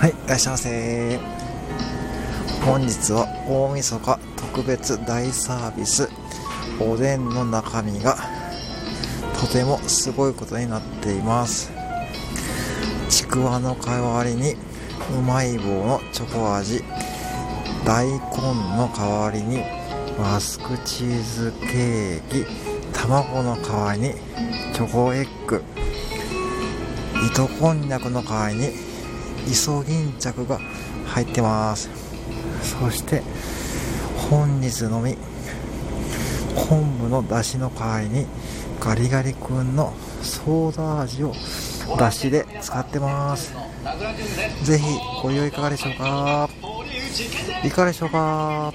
はい、いらっしゃいませ。本日は大晦日特別大サービス。おでんの中身がとてもすごいことになっています。ちくわの代わりにうまい棒のチョコ味。大根の代わりにマスクチーズケーキ。卵の代わりにチョコエッグ。糸こんにゃくの代わりにイソギンチャクが入ってます。そして本日のみ昆布の出汁の代わりにガリガリ君のソーダ味を出汁で使ってます。ぜひご利用いかがでしょうか？いかがでしょうか？